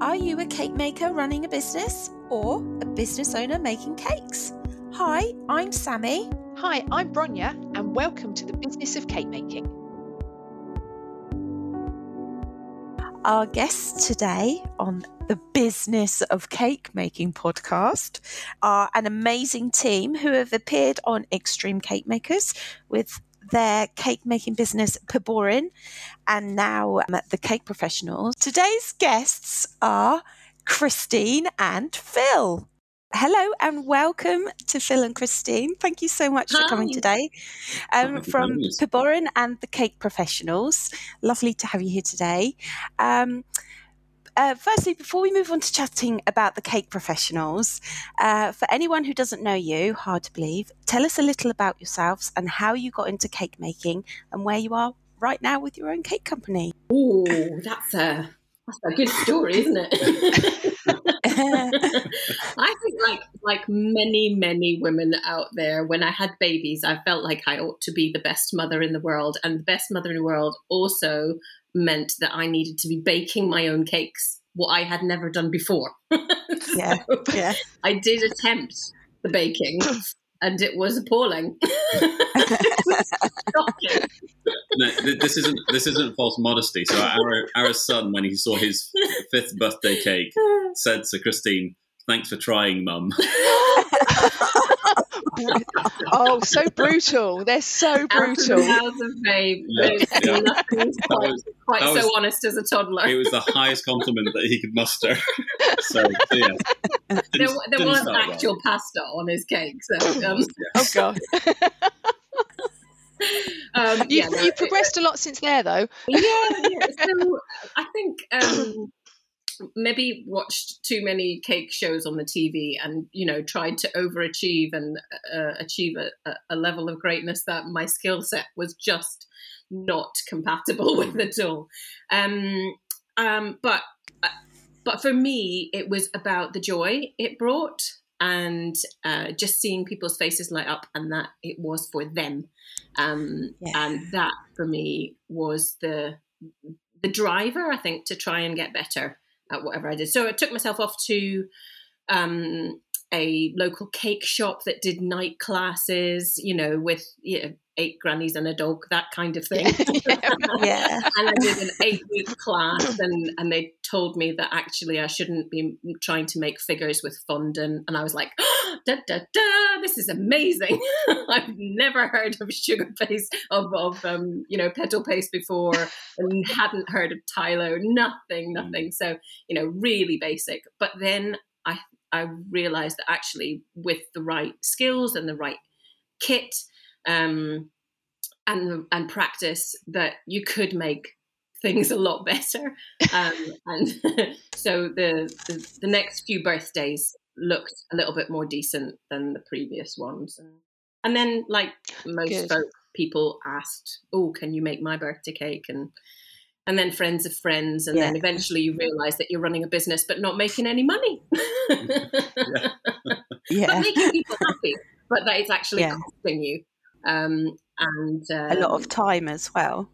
Are you a cake maker running a business or a business owner making cakes? Hi, I'm Sammy. Hi, I'm Bronya, and welcome to the business of cake making. Our guests today on the Business of Cake Making podcast are an amazing team who have appeared on Extreme Cake Makers with their cake making business, Peboryon and now um, the Cake Professionals. Today's guests are Christine and Phil. Hello and welcome to Phil and Christine. Thank you so much for coming today. Um, Thank you for from Peboryon and the Cake Professionals. Lovely to have you here today. Um, uh, firstly, before we move on to chatting about the cake professionals, uh, for anyone who doesn't know you, hard to believe, tell us a little about yourselves and how you got into cake making and where you are right now with your own cake company. Oh, that's a that's a good story, isn't it? I think, like like many many women out there, when I had babies, I felt like I ought to be the best mother in the world, and the best mother in the world also meant that I needed to be baking my own cakes, what I had never done before. Yeah, So yeah. I did attempt the baking, and it was appalling. it was no, th- this isn't this isn't false modesty. So our our son, when he saw his fifth birthday cake, said to Christine, "Thanks for trying, Mum." oh, so brutal. They're so brutal. How's a babe? Yeah, yeah. quite, was quite so was- honest as a toddler. it was the highest compliment that he could muster. so, so yeah, there Didn't- there didn't wasn't start well. actual pasta on his cake, so um, Oh God, um, you, yeah, no, you progressed a lot since there, though. yeah, yeah. So I think um, maybe watched too many cake shows on the TV, and you know tried to overachieve and uh, achieve a, a- a level of greatness that my skill set was just not compatible with at all. Um, um, but uh, but for me, it was about the joy it brought. And uh, just seeing people's faces light up, and that it was for them, um, Yeah. and that for me was the the driver, I think, to try and get better at whatever I did. So I took myself off to um, a local cake shop that did night classes, you know, with you know, eight grannies and a dog, that kind of thing. Yeah. and I did an eight week class, and, and they told me that actually I shouldn't be trying to make figures with fondant. And I was like, da, da, da, this is amazing. I've never heard of sugar paste, of, of um, you know, petal paste before, and hadn't heard of Tylo, nothing, nothing. So, you know, really basic. But then I, I realized that actually, with the right skills and the right kit, um, and and practice that you could make things a lot better. Um, and so the, the the next few birthdays looked a little bit more decent than the previous ones. And, and then, like most Good. folk, people asked, "Oh, can you make my birthday cake?" and and then friends of friends, and then eventually you realise that you're running a business but not making any money. but Yeah. making people happy, but that it's actually Yeah. costing you. Um, and uh, A lot of time as well.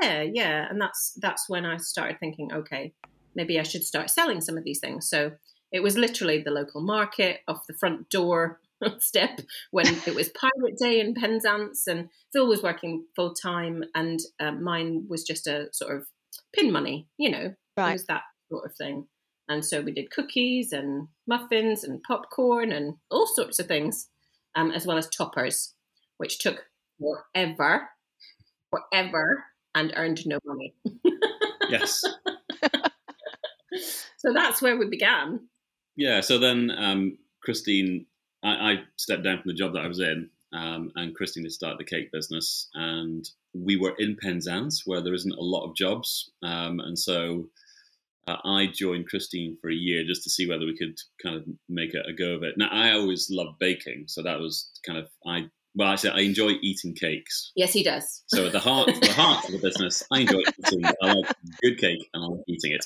yeah, yeah, and that's that's when I started thinking, okay, maybe I should start selling some of these things. So it was literally the local market off the front door step when it was Pirate Day in Penzance, and Phil was working full time, and um, mine was just a sort of pin money, you know, it was that sort of thing. And so we did cookies and muffins and popcorn and all sorts of things, um, as well as toppers, which took forever, forever, and earned no money. yes, So that's where we began. Yeah. So then um, Christine, I, I stepped down from the job that I was in, um, and Christine had started the cake business, and we were in Penzance where there isn't a lot of jobs, um, and so. Uh, I joined Christine for a year just to see whether we could kind of make a, a go of it. Now, I always loved baking, so that was kind of I. Well, I said I enjoy eating cakes. Yes, he does. So at the heart, the heart of the business, I enjoy eating. I like good cake and I like eating it.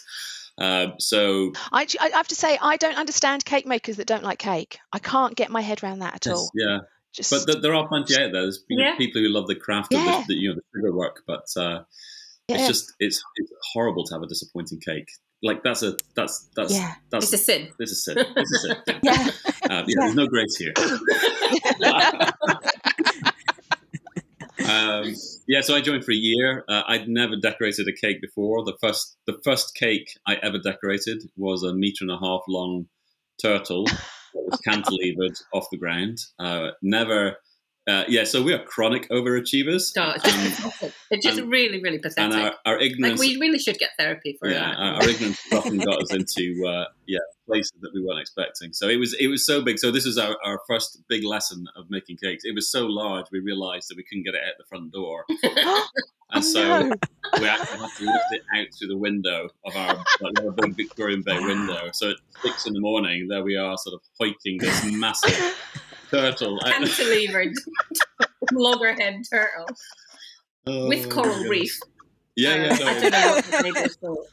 Um, so I, I have to say, I don't understand cake makers that don't like cake. I can't get my head around that at all. yeah, Just but th- there are plenty out there. There's you know, Yeah. people who love the craft of Yeah. the, the you know the sugar work, but uh, It's just it's it's horrible to have a disappointing cake. Like that's a that's that's Yeah. that's It's a sin. this is sin. This is sin. Yeah. Yeah. Um, yeah, There's no grace here. um, yeah, so I joined for a year. Uh, I'd never decorated a cake before. The first the first cake I ever decorated was a meter and a half long turtle that was cantilevered off the ground. Uh, never. Uh, yeah, so we are chronic overachievers. No, it's just Um, pathetic. It's just and- really, really and pathetic. our, our like ignorance we really should get therapy for yeah, that. our, our ignorance often got us into uh, yeah places that we weren't expecting. So it was it was so big. So this was our, our first big lesson of making cakes. It was so large we realised that we couldn't get it out the front door, and Oh, so no. we actually had to lift it out through the window of our like, our big Victorian Bay window. So at six in the morning, there we are, sort of hoiking this massive turtle out. Cantilevered loggerhead turtle Oh, with coral goodness. reef. Yeah, Uh, yeah. No, I don't know what the neighbours thought.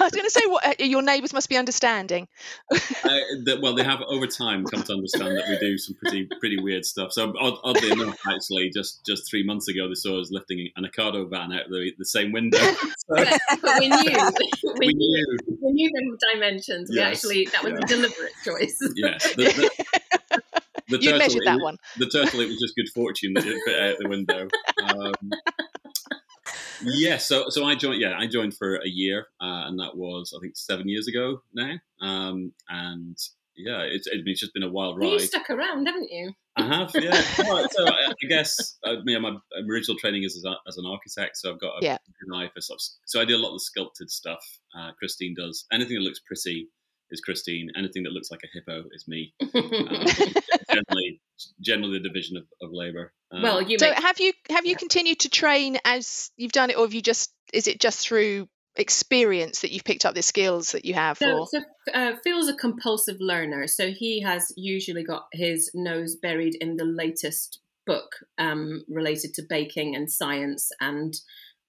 I was going to say, what uh, your neighbours must be understanding. uh, that, well, they have over time come to understand that we do some pretty pretty weird stuff. So odd, oddly enough, actually, just just three months ago, they saw us lifting an Ocado van out the, the same window. So But, but we knew, we, we knew, knew, we knew the dimensions. We actually that was yeah. a deliberate choice. yes. The, the, the You turtle, measured that it- one. The turtle, it was just good fortune that it fit out the window. Um, yeah, so so I joined. Yeah, I joined for a year, uh, and that was I think seven years ago now. Um, and yeah, it's it's just been a wild ride. You stuck around, haven't you? I have, yeah. So I, I guess uh, yeah, my original training is as, a, as an architect, so I've got a Yeah. good eye for stuff. So I do a lot of the sculpted stuff. Uh, Christine does anything that looks pretty is Christine. Anything that looks like a hippo is me. Um, generally, generally the division of, of labor. Um, well, you So make have you have you continued to train as you've done it, or have you just is it just through experience that you've picked up the skills that you have? So, or so uh, Phil's a compulsive learner, so he has usually got his nose buried in the latest book um, related to baking and science and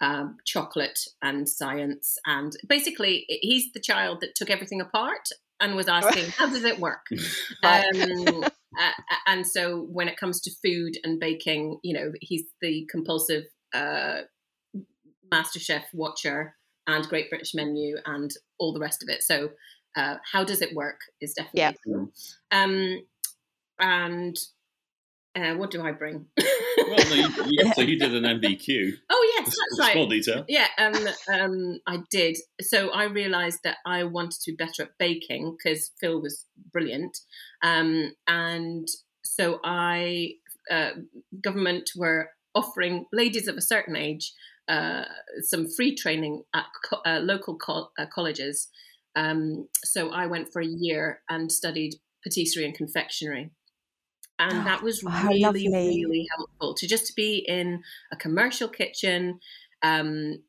um, chocolate and science. And basically, he's the child that took everything apart and was asking, "How does it work?" Um, uh, and so, when it comes to food and baking, you know, he's the compulsive uh, MasterChef watcher and Great British Menu and all the rest of it. So, uh, how does it work is definitely Yeah. cool. Um, and uh, what do I bring? well, no, you, you, so you did an NVQ. oh yes, that's right. Small detail. Yeah, um, um, I did. So I realised that I wanted to be better at baking because Phil was brilliant, um, and so I uh, government were offering ladies of a certain age uh, some free training at co- uh, local co- uh, colleges. Um, so I went for a year and studied patisserie and confectionery. And that was Oh, really, really helpful to just be in a commercial kitchen um,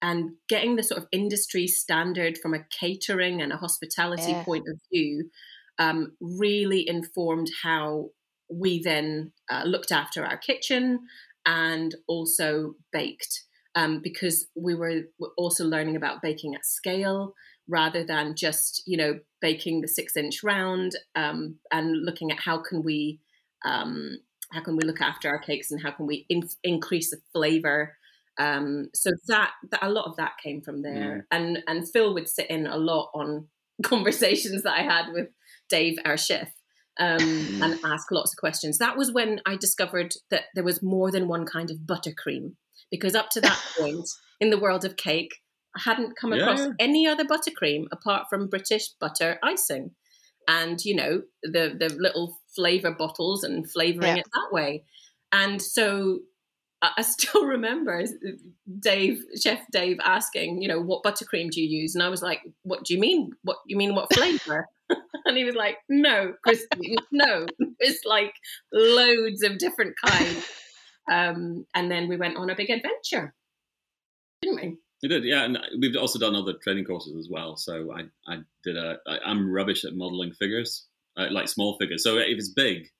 and getting the sort of industry standard from a catering and a hospitality Yeah. point of view um, really informed how we then uh, looked after our kitchen and also baked um, because we were were also learning about baking at scale rather than just you know baking the six inch round um, and looking at how can we um, how can we look after our cakes and how can we in- increase the flavor. Um, so that, that a lot of that came from there. And and phil would sit in a lot on conversations that i had with dave our chef um, and ask lots of questions. That was when i discovered that there was more than one kind of buttercream because up to that point in the world of cake i hadn't come Yeah, across any other buttercream apart from british butter icing and you know the the little flavor bottles and flavoring Yeah. it that way and so I I still remember Dave, Chef Dave, asking, you know, what buttercream do you use? And I was like, what do you mean? What you mean? What flavor? and he was like, no, Christine, no. It's like loads of different kinds. Um, and then we went on a big adventure, didn't we? We did, yeah, and we've also done other training courses as well. So I, I did a. I, I'm rubbish at modeling figures, uh, like small figures. So if it's big,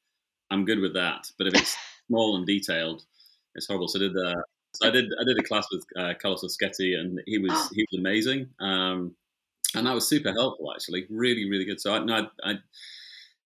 I'm good with that. But if it's small and detailed, it's horrible. So I did. Uh, so I did. I did a class with uh, Carlos Lischetti, and he was he was amazing. Um, and that was super helpful, actually. Really, really good. So I, no, I, I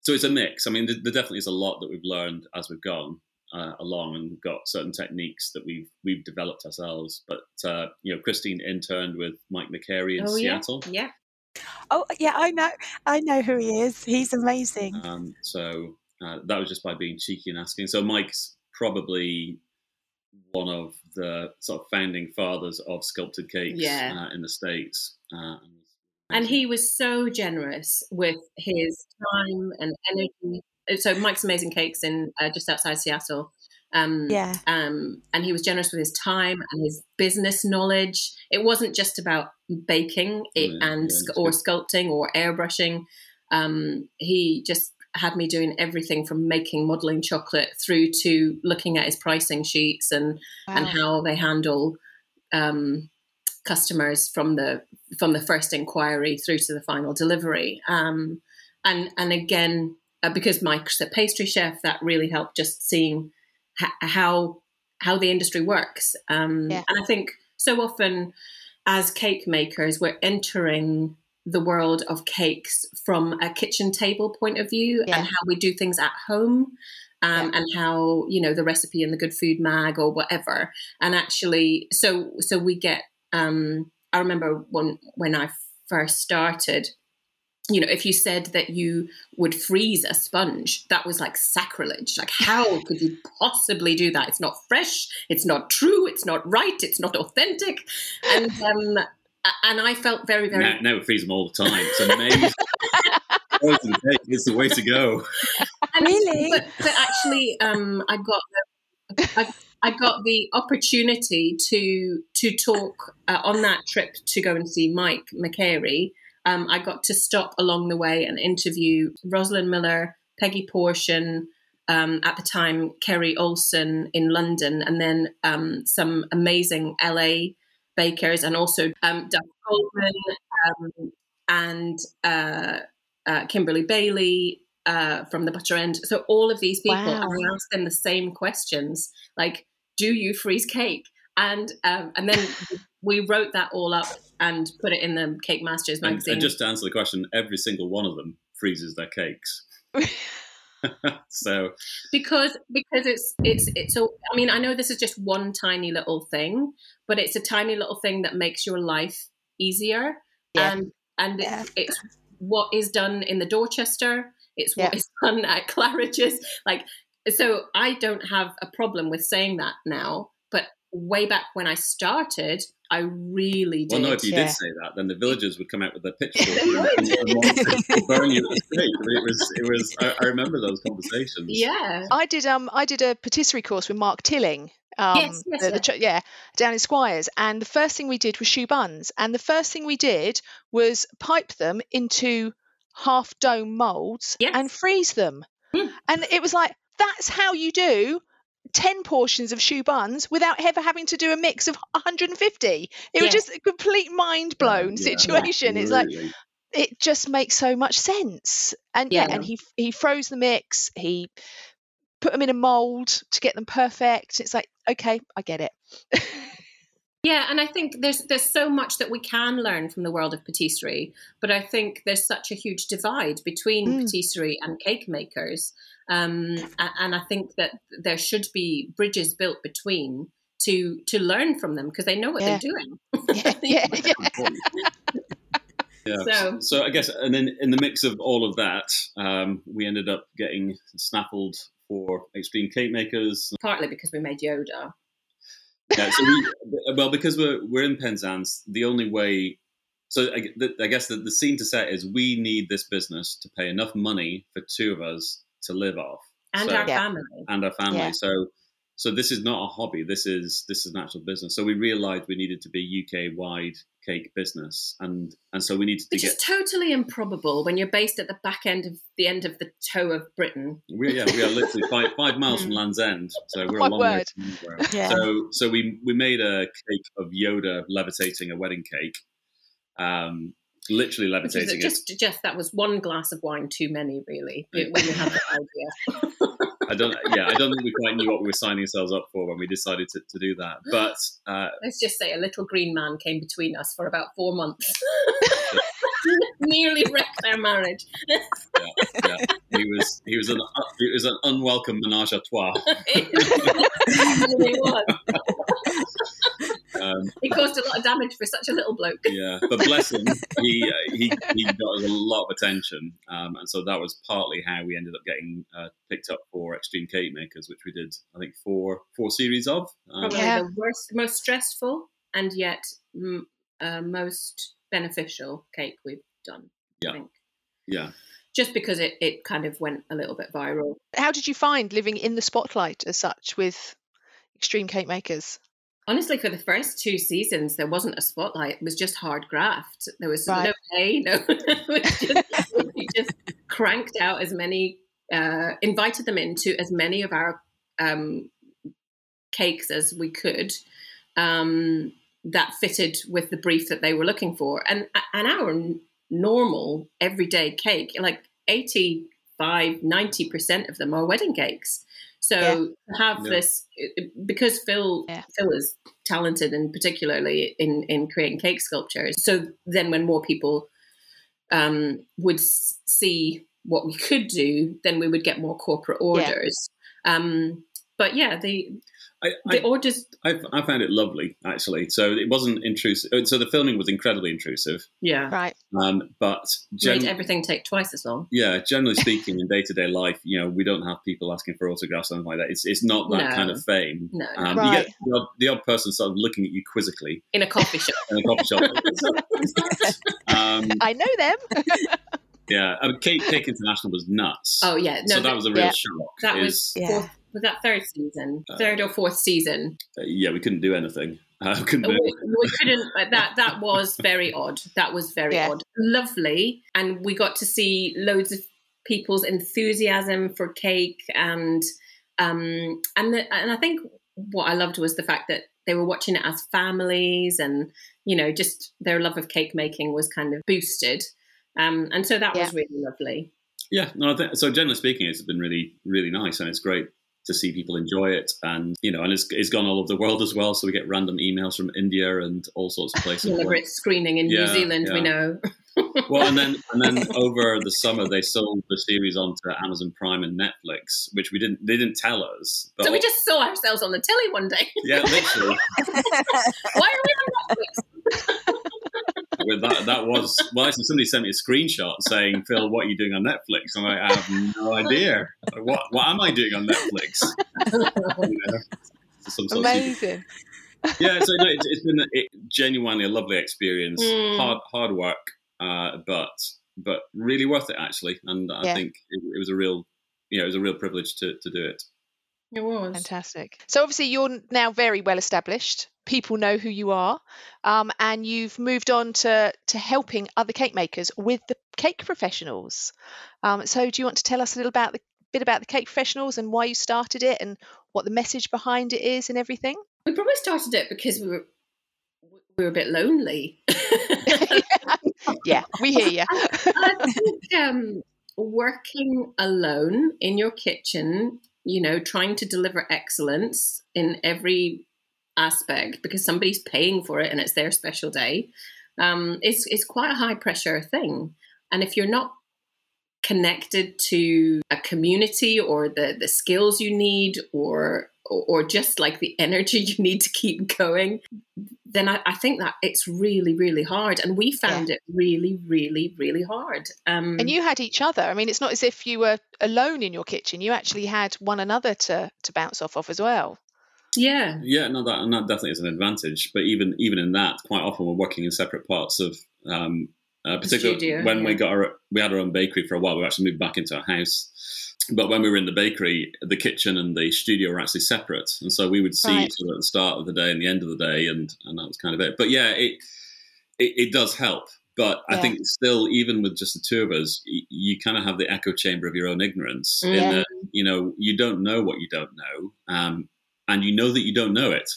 so it's a mix. I mean, there, there definitely is a lot that we've learned as we've gone. Uh, along and got certain techniques that we've we've developed ourselves. But uh, you know, Christine interned with Mike McCarey in oh Seattle. yeah, yeah. Oh yeah, I know. I know who he is. He's amazing. Um, so uh, that was just by being cheeky and asking. So Mike's probably one of the sort of founding fathers of sculpted cakes Yeah. uh, in the states. Uh, And he was so generous with his time and energy. So Mike's Amazing Cakes in uh, just outside Seattle. Um, Yeah. um, and he was generous with his time and his business knowledge. It wasn't just about baking it, Yeah, and yeah, or good. sculpting or airbrushing. Um, he just had me doing everything from making modeling chocolate through to looking at his pricing sheets and and how they handle um, customers from the from the first inquiry through to the final delivery. Um, and and again, uh, because Mike's a pastry chef, that really helped just seeing h- how how the industry works. Um, Yeah. And I think so often as cake makers, we're entering the world of cakes from a kitchen table point of view Yeah. and how we do things at home um, and how you know the recipe in the good food mag or whatever and actually so so we get um i remember when when i first started you know if you said that you would freeze a sponge that was like sacrilege like how could you possibly do that it's not fresh it's not true it's not right it's not authentic and um and i felt very very now, now we freeze them all the time. It's amazing. Frozen cake is the way to go. And- Really? But, but actually, um, I got the, I, I got the opportunity to to talk uh, on that trip to go and see Mike McCarey. Um, I got to stop along the way and interview Rosalind Miller, Peggy Porschen, um, at the time Kerry Olson in London, and then um, some amazing LA bakers, and also um, Duff Goldman um, and uh, uh, Kimberly Bailey uh, from the Butter End. So all of these people, Wow. and I asked them the same questions, like, "Do you freeze cake?" And um, and then we wrote that all up and put it in the Cake Masters magazine. and just to answer the question, every single one of them freezes their cakes. so because because it's it's it's so i mean i know this is just one tiny little thing but it's a tiny little thing that makes your life easier Yeah. and and Yeah. it's, it's what is done in the dorchester it's what Yeah. is done at claridge's like so i don't have a problem with saying that now but way back when i started i really did Well, no, if you Yeah. did say that, then the villagers would come out with their pitchforks and, and, and burn you at the stake. I it was, it was. I, I remember those conversations. yeah I did um I did a patisserie course with Mark Tilling. Um, Yes, yes, the- the ch- yeah, down in Squires, and the first thing we did was choux buns, and the first thing we did was pipe them into half dome molds Yes. and freeze them, Hmm. and it was like that's how you do. 10 portions of choux buns without ever having to do a mix of 150 it Yeah. was just a complete mind blown Yeah, situation it's like it just makes so much sense. And yeah, Yeah. and he he froze the mix. He put them in a mold to get them perfect. It's like okay, I get it. Yeah, and I think there's there's so much that we can learn from the world of patisserie, but I think there's such a huge divide between Mm. patisserie and cake makers, um, and I think that there should be bridges built between to to learn from them because they know what Yeah. they're doing. yeah, yeah, yeah. So- So, I guess, and then in the mix of all of that, um, we ended up getting snaffled for Extreme Cake Makers. Partly because we made Yoda. Yeah, so we, well, because we're we're in Penzance, the only way. So I, the, I guess the, the scene to set is we need this business to pay enough money for two of us to live off And So- our Yeah. family. and our family. Yeah. So so this is not a hobby. This is this is an actual business. So we realised we needed to be UK wide cake business, and and so we needed to Which get. is totally improbable when you're based at the back end of the end of the toe of Britain. We, yeah, we are literally five, five miles Hmm. from Land's End, so we're My a long way from anywhere. Yeah. So, so we we made a cake of Yoda levitating a wedding cake, um, literally levitating it. just just that was one glass of wine too many, really. When you had that idea. I don't, yeah, I don't think we quite knew what we were signing ourselves up for when we decided to, to do that. But uh, let's just say a little green man came between us for about four months. Nearly wrecked our marriage. yeah, yeah. He was he was an he was an unwelcome menage a trois. it was. Um, He caused a lot of damage for such a little bloke. yeah, but bless him, he uh, he he got a lot of attention, um, and so that was partly how we ended up getting uh, picked up for Extreme Cake Makers, which we did I think four four series of. Um, Probably Yeah. the worst, most stressful, and yet mm, uh, most beneficial cake we've done. Yeah. I think. yeah, Just because it, it kind of went a little bit viral. How did you find living in the spotlight as such with Extreme Cake Makers? Honestly, for the first two seasons, there wasn't a spotlight. It was just hard graft. There was Right. no pay. No, was just, we just cranked out as many, uh, invited them into as many of our um, cakes as we could um, that fitted with the brief that they were looking for. And and our normal everyday cake, like 85, 90% of them are wedding cakes. So Yeah. have Yeah. this because Phil Yeah. Phil is talented and particularly in in creating cake sculptures. So then when more people um, would see what we could do, then we would get more corporate orders. Um, but yeah, they I, the I, orders, I, I found it lovely actually. So it wasn't intrusive. So the filming was incredibly intrusive, yeah, Right. um, but gen- made everything take twice as long. yeah, generally speaking, in day to day life, you know, we don't have people asking for autographs or something like that. It's it's not that No. kind of fame. No, no. Um, Right. You get the odd, the odd person sort of looking at you quizzically in a coffee shop. in a coffee shop. um, I know them. yeah, I mean, Cake, Cake International was nuts. Oh yeah, no, so that was a real yeah. shock. that is- was Yeah. Fourth, was that third season, Uh, third or fourth season. uh, yeah, we couldn't do anything. Uh, we couldn't we, do we couldn't. That that was very odd. That was very Yeah. odd. Lovely, and we got to see loads of people's enthusiasm for cake, and um, and the, and I think what I loved was the fact that they were watching it as families, and you know, just their love of cake making was kind of boosted. Um, and so that was really lovely. Yeah, no, I think, so generally speaking, it's been really, really nice, and it's great to see people enjoy it, and you know, and it's, it's gone all over the world as well. So we get random emails from India and all sorts of places. It's screening in Yeah, New Zealand, we know. well, and then and then over the summer they sold the series onto Amazon Prime and Netflix, which we didn't they didn't tell us. But So we just saw ourselves on the telly one day. yeah, literally. Why are we on Netflix? With that that was well, actually somebody sent me a screenshot saying, "Phil, what are you doing on Netflix?" I'm like, "I have no idea. What what am I doing on Netflix?" You know, some sort of Amazing. yeah, so no, it's, it's been it, genuinely a lovely experience. Mm. Hard, hard work, uh, but but really worth it actually. And I Yeah. think it, it was a real, you know, it was a real privilege to, to do it. It was. Fantastic. So obviously you're now very well established. People know who you are, um, and you've moved on to to helping other cake makers with the cake professionals. Um, so do you want to tell us a little about the bit about the cake professionals and why you started it and what the message behind it is and everything? We probably started it because we were we were a bit lonely. yeah, we hear you. I think um, working alone in your kitchen, you know, trying to deliver excellence in every aspect because somebody's paying for it and it's their special day, um, is is quite a high pressure thing. And if you're not connected to a community or the the skills you need or or just like the energy you need to keep going then I, I think that it's really really hard and we found it really really really hard um And you had each other. I mean, it's not as if you were alone in your kitchen. You actually had one another to to bounce off of as well. yeah Yeah, no, that and that definitely is an advantage. But even even in that, quite often we're working in separate parts of. Um, uh, particularly studio, when we got our we had our own bakery for a while. We actually moved back into a house. But when we were in the bakery, the kitchen and the studio were actually separate, and so we would see Right. each other at the start of the day and the end of the day, and and that was kind of it. But yeah, it it, it does help. But I think still, even with just the two of us, y- you kind of have the echo chamber of your own ignorance. In Yeah. that, you know, you don't know what you don't know, um, and you know that you don't know it.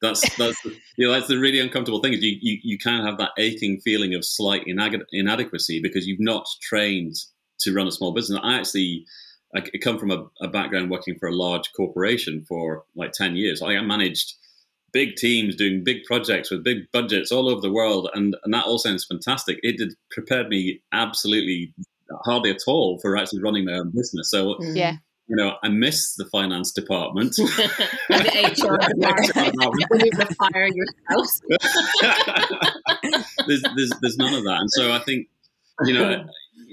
That's that's the, you know that's the really uncomfortable thing is you, you you kind of have that aching feeling of slight inag- inadequacy because you've not trained to run a small business. I actually I c- come from a, a background working for a large corporation for like ten years. I managed big teams doing big projects with big budgets all over the world, and and that all sounds fantastic. It did prepared me absolutely hardly at all for actually running my own business. So Mm. Yeah. you know, I miss the finance department. and the HR department. Will you fire your spouse? there's, there's there's none of that, and so I think you know.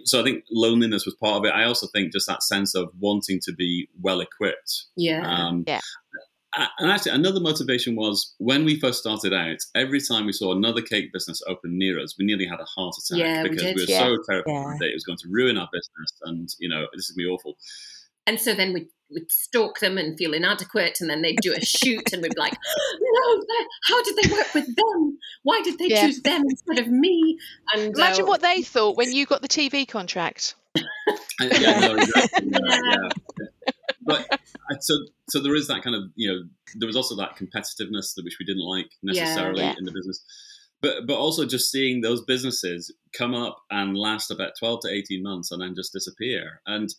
So I think loneliness was part of it. I also think just that sense of wanting to be well equipped. Yeah. Um, Yeah. And actually, another motivation was when we first started out. Every time we saw another cake business open near us, we nearly had a heart attack Yeah, because we, did. were Yeah. so terrified Yeah. that it was going to ruin our business, and you know this is going to be awful. And so then we'd, we'd stalk them and feel inadequate, and then they'd do a shoot, and we'd be like, "No, how did they work with them? Why did they Yeah. choose them instead of me?" And Imagine uh, what they thought when you got the TV contract. And- yeah, no, exactly, yeah, yeah. But uh, so so there is that kind of you know there was also that competitiveness that which we didn't like necessarily Yeah. in the business. But but also just seeing those businesses come up and last about twelve to eighteen months and then just disappear and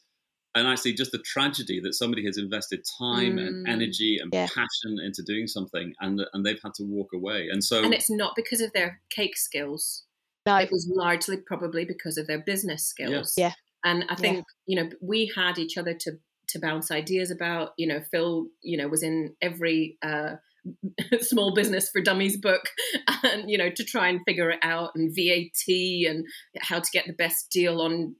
and I actually just the tragedy that somebody has invested time and Mm. energy and Yeah. passion into doing something and and they've had to walk away and so and it's not because of their cake skills. No. It was largely probably because of their business skills. Yeah. And I think, you know, we had each other to to bounce ideas about. You know, Phil, you know, was in every uh small business for dummies book and you know to try and figure it out and VAT and how to get the best deal on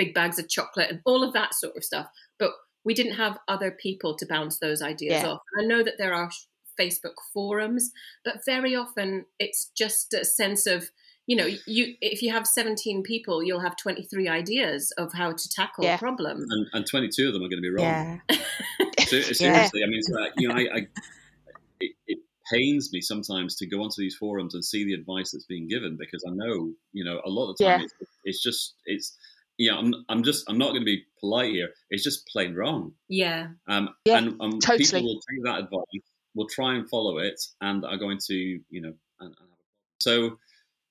big bags of chocolate and all of that sort of stuff but we didn't have other people to bounce those ideas Yeah. off and I know that there are Facebook forums but very often it's just a sense of you know you if you have 17 people you'll have 23 ideas of how to tackle Yeah. a problem and, and 22 of them are going to be wrong Yeah. Se- Seriously, I mean, so, you know, I, I it, it pains me sometimes to go onto these forums and see the advice that's being given because I know, you know, a lot of the time Yeah. it's, it's just it's yeah, I'm I'm just I'm not going to be polite here. It's just plain wrong. yeah Um, Yeah, and um, totally. people will take that advice, will try and follow it, and are going to, you know, and, and have a so,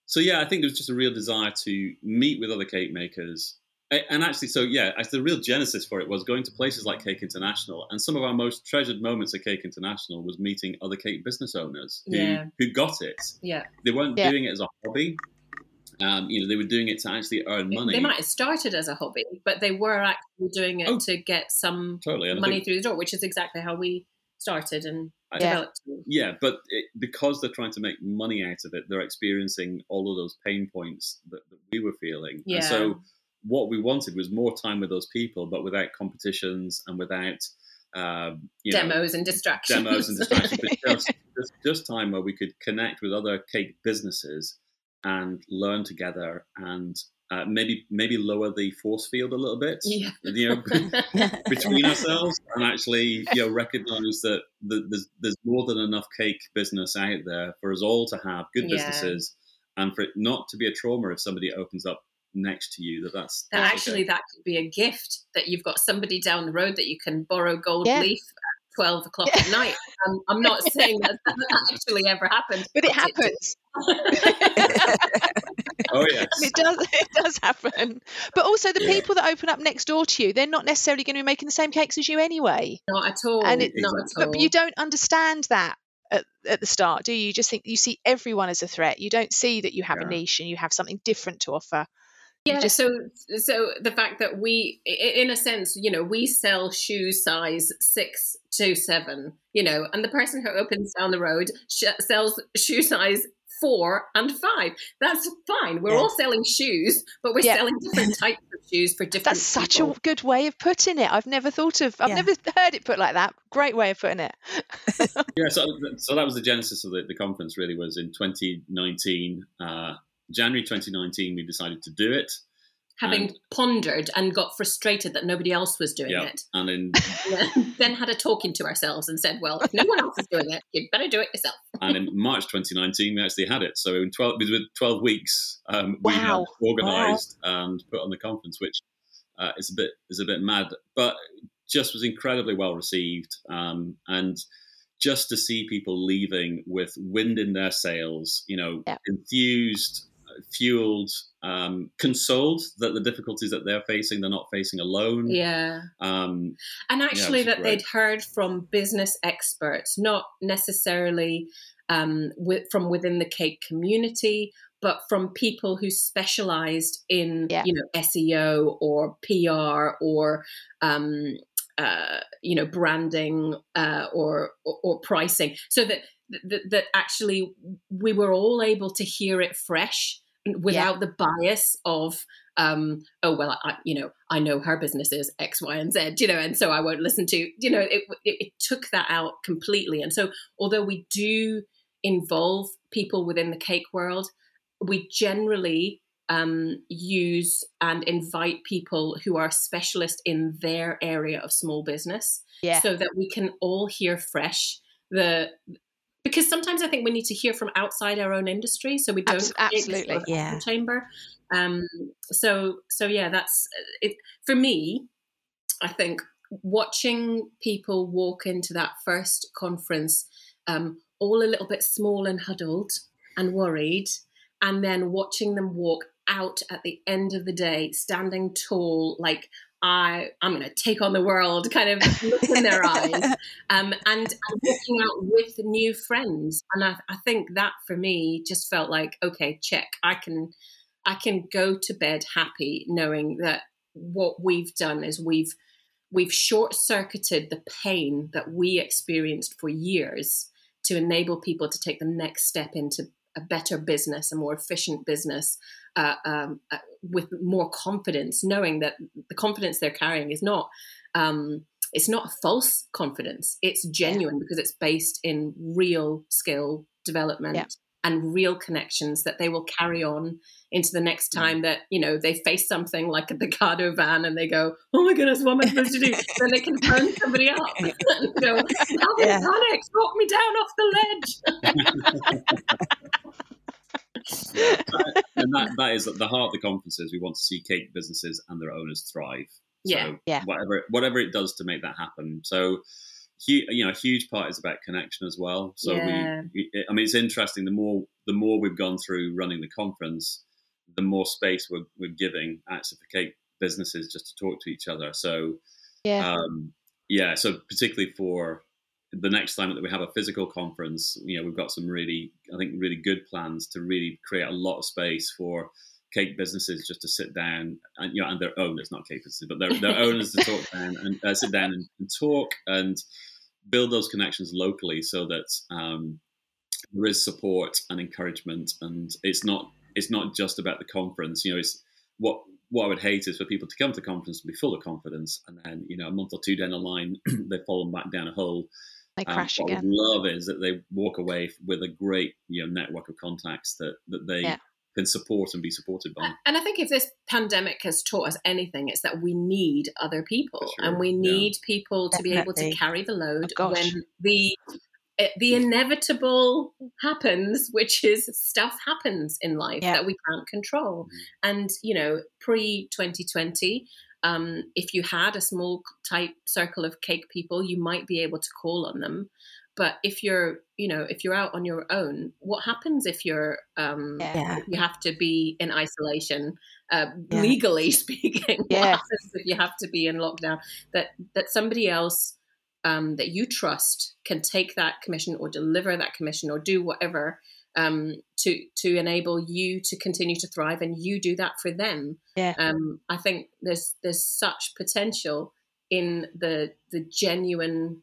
so yeah, I think there's just a real desire to meet with other cake makers, and actually, so yeah, actually, the real genesis for it was going to places like Cake International, and some of our most treasured moments at Cake International was meeting other cake business owners who Yeah. who got it. yeah They weren't Yeah. doing it as a hobby. Um, you know, they were doing it to actually earn money. They might have started as a hobby, but they were actually doing it Oh. to get some totally, money think- through the door, which is exactly how we started and I- Yeah. developed. Yeah, but it, because they're trying to make money out of it, they're experiencing all of those pain points that, that we were feeling. Yeah. And so, what we wanted was more time with those people, but without competitions and without um, you know, demos and distractions. demos and distractions, but just, just just time where we could connect with other cake businesses and learn together and uh, maybe maybe lower the force field a little bit. yeah. You know, between ourselves and actually you know recognize that the, there's there's more than enough cake business out there for us all to have good Yeah. businesses and for it not to be a trauma if somebody opens up next to you that that's, that that's actually okay. that could be a gift that you've got somebody down the road that you can borrow gold Yeah. leaf at 12 o'clock at night. Um, I'm not saying that that actually ever happened. But it happens. oh yes it does it does happen but also the Yeah. people that open up next door to you they're not necessarily going to be making the same cakes as you anyway Not at all. And it- not Exactly. at all. but you don't understand that at, at the start do you you just think you see everyone as a threat you don't see that you have a niche and you have something different to offer You Yeah, just- so so the fact that we, in a sense, you know, we sell shoe size six to seven, you know, and the person who opens down the road sh- sells shoe size four and five. That's fine. We're Yeah. all selling shoes, but we're Yeah. selling different types of shoes for different. that's such people. a good way of putting it i've never thought of i've Yeah. never heard it put like that great way of putting it yeah so, so that was the genesis of the, the conference really was in 2019 uh, january 2019 we decided to do it having and- pondered and got frustrated that nobody else was doing yeah it. and in then had a talking to ourselves and said, "Well, if no one else is doing it, you'd better do it yourself." and in March 2019, we actually had it. So in 12, within 12 weeks, um, we had Wow. organised and put on the conference, which uh, is a bit is a bit mad, but just was incredibly well received. Um, and just to see people leaving with wind in their sails, you know, Yeah. enthused, fueled, um, consoled that the difficulties that they're facing, they're not facing alone. Yeah. Um, And actually, which is that they'd heard from business experts, not necessarily um, with, from within the cake community, but from people who specialized in Yeah. you know SEO or PR or um, uh, you know branding uh, or, or or pricing, so that, that that actually we were all able to hear it fresh without the bias of um, oh well I, you know I know her business is X Y and Z you know and so I won't listen to you know it, it, it took that out completely and so although we do involve people within the cake world we generally um, use and invite people who are specialists in their area of small business Yeah. so that we can all hear fresh the because sometimes I think we need to hear from outside our own industry so we don't Abs- absolutely. Yeah. chamber um so so yeah that's it for me I think watching people walk into that first conference um all a little bit small and huddled and worried and then watching them walk out at the end of the day standing tall like I, I'm going to take on the world, kind of look in their eyes, um, and, walking out with new friends. And I, I think that for me just felt like, okay, check. I can, I can go to bed happy knowing that what we've done is we've we've short circuited the pain that we experienced for years to enable people to take the next step into a better business, a more efficient business, uh, um, uh, with more confidence, knowing that the confidence they're carrying is not um, it's not a false confidence; it's genuine because it's based in real skill development Yeah. and real connections that they will carry on into the next time that you know they face something like a Ducato van and they go, "Oh my goodness, what am I supposed to do?" then they can phone somebody up and go, "I've been Yeah. panicked, walk me down off the ledge." and that, that is at the heart of the conferences. We want to see cake businesses and their owners thrive. So Yeah. Yeah. whatever whatever it does to make that happen. So you know, a huge part is about connection as well. So Yeah. we, we- I mean, it's interesting. The more the more we've gone through running the conference, the more space we're, we're giving actually for cake businesses just to talk to each other. So Yeah. um, yeah, so particularly for the next time that we have a physical conference, you know, we've got some really, I think, really good plans to really create a lot of space for cake businesses just to sit down and you know, and their owners, not cake businesses, but their, their owners to talk down and uh, sit down and, and talk and build those connections locally, so that um, there is support and encouragement, and it's not it's not just about the conference. You know, it's what what I would hate is for people to come to the conference and be full of confidence, and then you know a month or two down the line they've fallen back down a hole. They Um, crash what I again. love is that they walk away with a great you know network of contacts that that they Yeah. can support and be supported by. And I think if this pandemic has taught us anything, it's that we need other people, sure, and we yeah. need people to be able to carry the load Oh, when the eh, the inevitable happens, which is stuff happens in life Yeah. that we can't control. Mhm. And you know, pre twenty twenty. Um, if you had a small tight circle of cake people, you might be able to call on them. But if you're, you know, if you're out on your own, what happens if you're um, Yeah. You have to be in isolation, uh, Yeah. legally speaking. Yeah. What happens if you have to be in lockdown? That that somebody else um, that you trust can take that commission or deliver that commission or do whatever um, to to enable you to continue to thrive, and you do that for them. Yeah. Um, I think there's there's such potential in the the genuine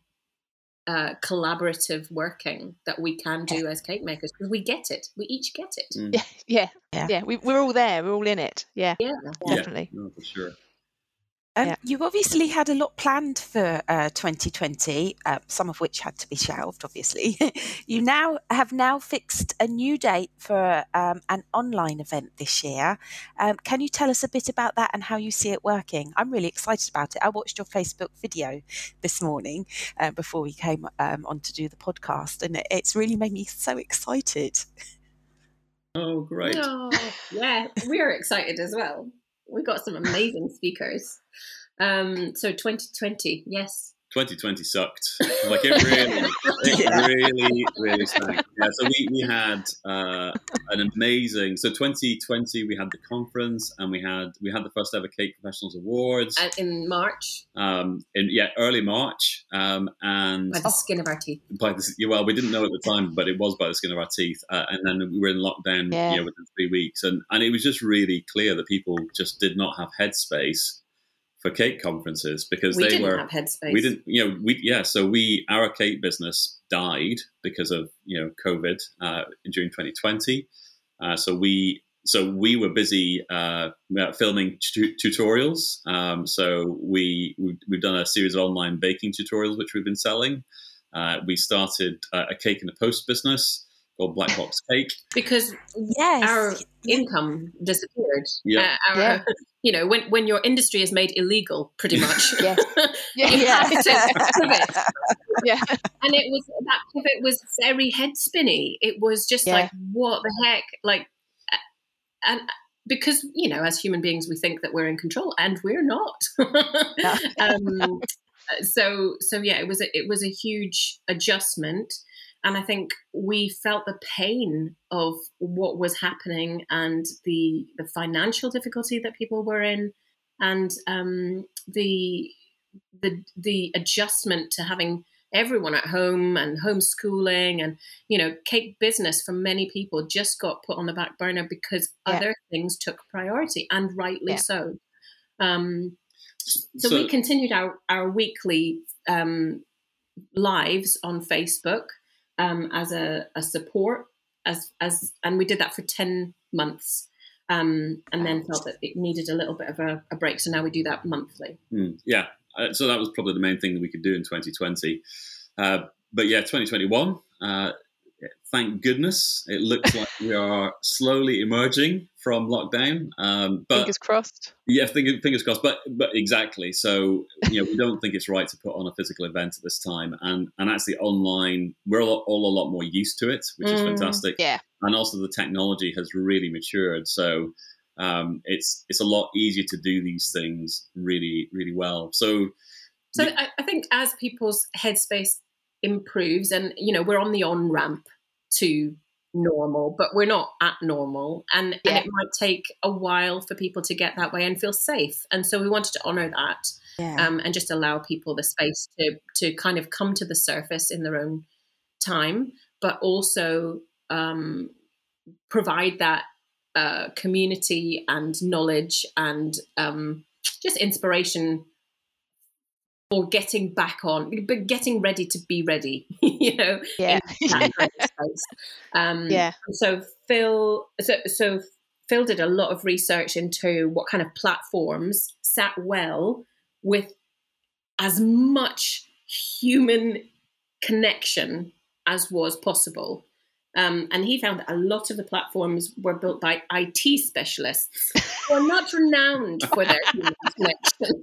uh, collaborative working that we can do as cake makers because we get it. We each get it. Mm. Yeah. Yeah. Yeah. Yeah. We, we're all there. We're all in it. Yeah. Yeah. Yeah. Definitely. No, for sure. Um, Yeah. You obviously had a lot planned for uh, 2020, uh, some of which had to be shelved, obviously. you now have now fixed a new date for um, an online event this year. Um, can you tell us a bit about that and how you see it working? I'm really excited about it. I watched your Facebook video this morning uh, before we came um, on to do the podcast, and it, it's really made me so excited. Oh, great. Oh, yeah, we're excited as well. We got some amazing speakers. Um, so 2020, yes. 2020 sucked. Like it really, it Yeah. really, really stank. Yeah. So we we had uh, an amazing. So 2020 we had the conference and we had we had the first ever Cake Professionals Awards Uh, in March um, in yeah early March um, and by the skin of our teeth. by the yeah, well we didn't know at the time, but it was by the skin of our teeth. Uh, and then we were in lockdown Yeah. you know, within three weeks, and and it was just really clear that people just did not have headspace for cake conferences because We they didn't were have headspace. we didn't you know we yeah so we our cake business died because of you know covid uh, during 2020 uh, so we so we were busy uh, filming tu- tutorials. Um, so we we've, we've done a series of online baking tutorials which we've been selling. Uh, we started uh, a cake in the post business called black box cake because Yes. our income disappeared. Yeah. Uh, our, Yeah. You know, when, when your industry is made illegal, pretty much. Yeah. you Yeah. have to pivot. Yeah. And it was that pivot was very head spinny. It was just Yeah. like, what the heck? Like, uh, and because you know, as human beings, we think that we're in control, and we're not. um, so, so yeah, it was a, it was a huge adjustment, and I think we felt the pain of what was happening and the the financial difficulty that people were in, and um, the the the adjustment to having everyone at home and homeschooling and you know cake business for many people just got put on the back burner because Yeah. other things took priority and rightly Yeah. so um, so, we continued our our weekly um, lives on facebook um, as a, a support as as and we did that for 10 months um, and then felt that it needed a little bit of a, a break so now we do that monthly Mm, yeah, uh, so that was probably the main thing that we could do in 2020. Uh, but yeah, 2021. Uh, thank goodness, it looks like we are slowly emerging from lockdown. Um, but Fingers crossed. yeah, fingers, fingers crossed. But but exactly. So you know, we don't think it's right to put on a physical event at this time, and and actually online, we're all, all a lot more used to it, which is Mm, fantastic. Yeah. and also the technology has really matured. So um, it's it's a lot easier to do these things really really well. So So I, I think as people's headspace improves, and you know, we're on the on ramp to normal, but we're not at normal, and, Yeah. and it might take a while for people to get that way and feel safe. And so we wanted to honor that Yeah. um, and just allow people the space to to kind of come to the surface in their own time, but also um, provide that uh, community and knowledge and um, just inspiration for getting back on, but getting ready to be ready. you know, Yeah. in that kind of. Um, Yeah. So Phil, so so Phil did a lot of research into what kind of platforms sat well with as much human connection as was possible. Um, and he found that a lot of the platforms were built by IT specialists who are not renowned for their human connection.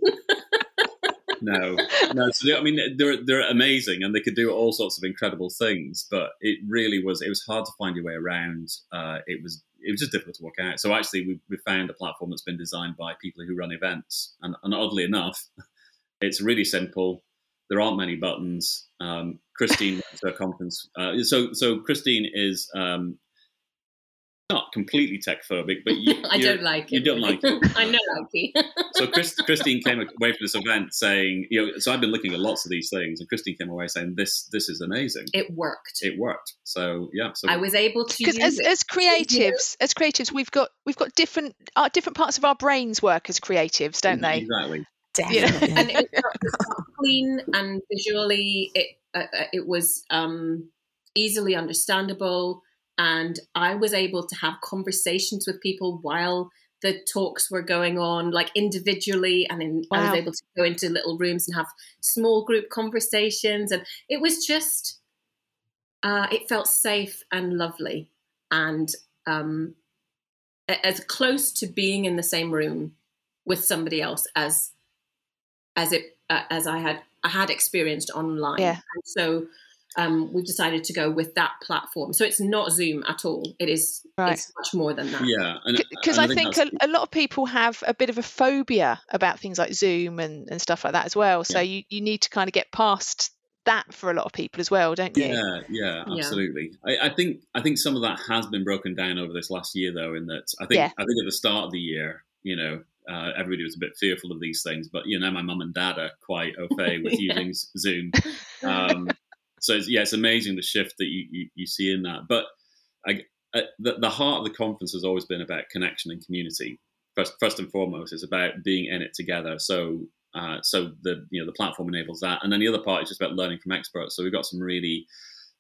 No, no. So I mean, they're they're amazing, and they could do all sorts of incredible things. But it really was it was hard to find your way around. Uh, it was it was just difficult to work out. So actually, we we found a platform that's been designed by people who run events, and, and oddly enough, it's really simple. There aren't many buttons. Um, Christine to a conference. Uh, so so Christine is. Um, not completely tech phobic, but you, I don't like it. you don't like it. I know like so Chris, Christine came away from this event saying, you know, so I've been looking at lots of these things, and Christine came away saying, this this is amazing. It worked. It worked. So yeah, so I was able to because as, as creatives as creatives we've got we've got different uh, different parts of our brains work as creatives don't they Exactly. Definitely. and it was clean and visually it uh, uh, it was um, easily understandable and i was able to have conversations with people while the talks were going on like individually and in, i was able to go into little rooms and have small group conversations and it was just uh, it felt safe and lovely and um, as close to being in the same room with somebody else as as it uh, as I had I had experienced online. Yeah. And so um, we've decided to go with that platform. So it's not Zoom at all. It is Right. it's much more than that. Yeah, because and I think that's- a, a lot of people have a bit of a phobia about things like Zoom and, and stuff like that as well. So you, you need to kind of get past that for a lot of people as well, don't you? Yeah, yeah, Yeah. absolutely. I, I think I think some of that has been broken down over this last year, though. In that, I think Yeah. I think at the start of the year, you know, uh, everybody was a bit fearful of these things, but you know, my mum and dad are quite au fait with Yeah. using Zoom. Um, so it's, yeah, it's amazing the shift that you, you, you see in that. But I, uh, the, the heart of the conference has always been about connection and community. First, first and foremost, it's about being in it together. So, uh, so the you know the platform enables that, and then the other part is just about learning from experts. So we've got some really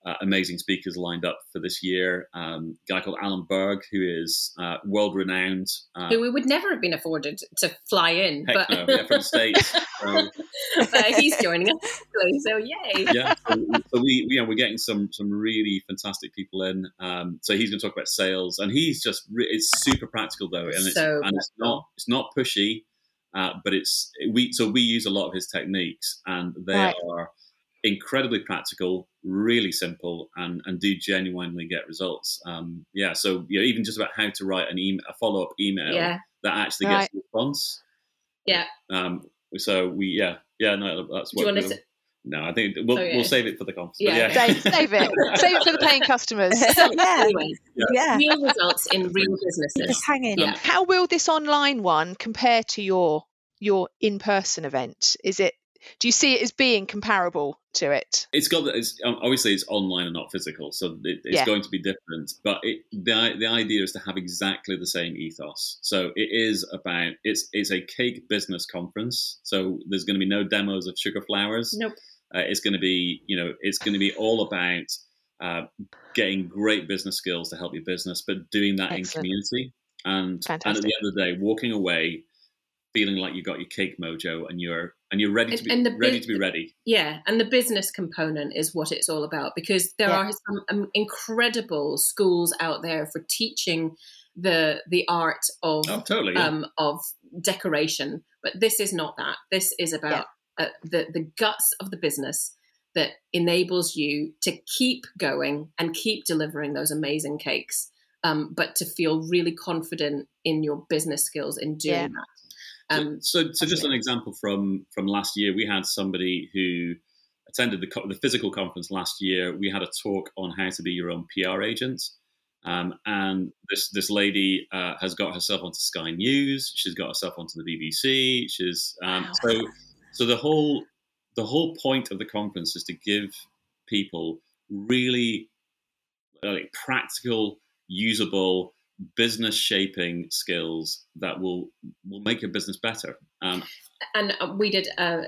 uh, amazing speakers lined up for this year. Um, a guy called Alan Berg, who is uh, world renowned. Uh, Who we would never have been afforded to fly in, but, no, yeah, from the States. So, but he's joining us. So yay! yeah, so, so we, you know, we're getting some some really fantastic people in. Um, so he's going to talk about sales, and he's just re- it's super practical though, and it's So and it's not it's not pushy, uh, but it's we so we use a lot of his techniques, and they Right. are incredibly practical, really simple, and and do genuinely get results. Um, yeah, so you know, even just about how to write an email, a follow up email Yeah, that actually Right. gets a response. yeah. Um, so we yeah yeah no that's Do you what want we'll- no, I think we'll Oh, yeah. we'll save it for the conference. Yeah. yeah. Save, save it. Save it for the paying customers. yeah, Anyway, yeah. real results in real businesses. Just hang in. Yeah. How will this online one compare to your your in person event? Is it do you see it as being comparable to it? It's got it's um, obviously it's online and not physical, so it, it's Yeah. going to be different. But it, the the idea is to have exactly the same ethos. So it is about it's it's a cake business conference. So there's going to be no demos of sugar flowers. Nope. Uh, it's going to be you know it's going to be all about uh, getting great business skills to help your business, but doing that Excellent. in community. And and at the end of the day, walking away feeling like you got your cake mojo and you're and you're ready to be and the ready to be ready. Yeah, and the business component is what it's all about because there Yeah. are some um, incredible schools out there for teaching the the art of Oh, totally. Yeah. um, of decoration, but this is not that. This is about uh, the the guts of the business that enables you to keep going and keep delivering those amazing cakes, um, but to feel really confident in your business skills in doing Yeah. that. Um, so, so just an example from from last year, we had somebody who attended the the physical conference last year. We had a talk on how to be your own PR agent, um, and this this lady uh, has got herself onto Sky News. She's got herself onto the BBC. She's um, Wow. so so the whole the whole point of the conference is to give people really like practical, usable business shaping skills that will will make your business better. Um, and uh, we did uh,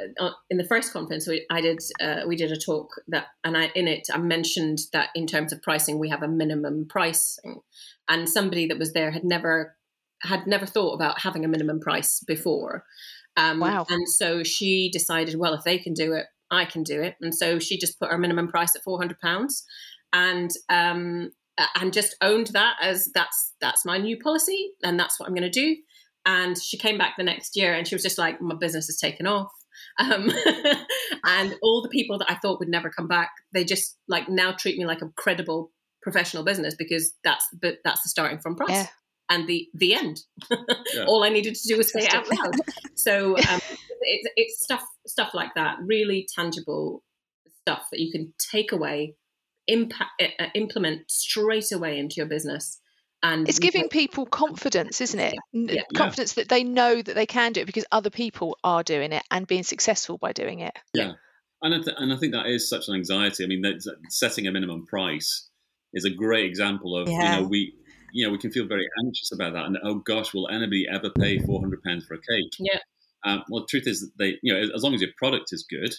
in the first conference we, i did uh, we did a talk that and i in it i mentioned that in terms of pricing we have a minimum pricing and somebody that was there had never had never thought about having a minimum price before um, Wow. and so she decided well if they can do it i can do it and so she just put her minimum price at 400 pounds and um, and just owned that as that's that's my new policy and that's what i'm going to do. And she came back the next year and she was just like my business has taken off. Um, and all the people that i thought would never come back they just like now treat me like a credible professional business because that's but that's the starting from price Yeah. and the the end. Yeah. all i needed to do was say it out loud. So um, it's, it's stuff stuff like that really tangible stuff that you can take away impact uh, implement straight away into your business and It's giving people confidence, isn't it? N- Yeah. Confidence that they know that they can do it because other people are doing it and being successful by doing it. Yeah. And I th- and I think that is such an anxiety. I mean, that's, setting a minimum price is a great example of Yeah. you know we you know we can feel very anxious about that and oh gosh, will anybody ever pay four hundred pounds for a cake? Yeah. Um, well, the truth is that they you know as long as your product is good,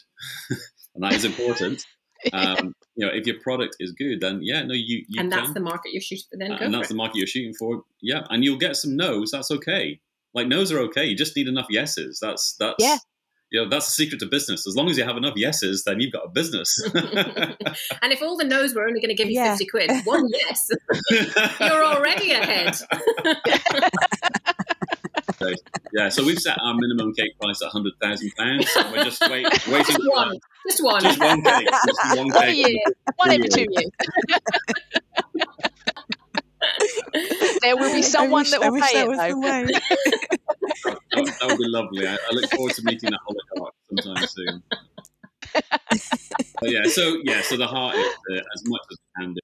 and that is important. Um, you know, if your product is good, then yeah, no, you you and can. that's the market you're shooting for then Uh, go and that's it. the market you're shooting for. Yeah, and you'll get some no's. That's okay. Like no's are okay. You just need enough yeses. That's that's Yeah. You know, that's the secret to business. As long as you have enough yeses, then you've got a business. and if all the no's were only going to give you Yeah. 50 quid one yes you're already ahead So, Yeah, so we've set our minimum cake price at hundred thousand pounds. and We're just wait, waiting Just for one. Just one. Just one cake. Just one One a year, one every Two two years. there will be someone wish- that will pay that it was though. the way. That, that would be lovely. I, I look forward to meeting that oligarch sometime soon. but yeah, so yeah, so the heart is uh, as much as we can do.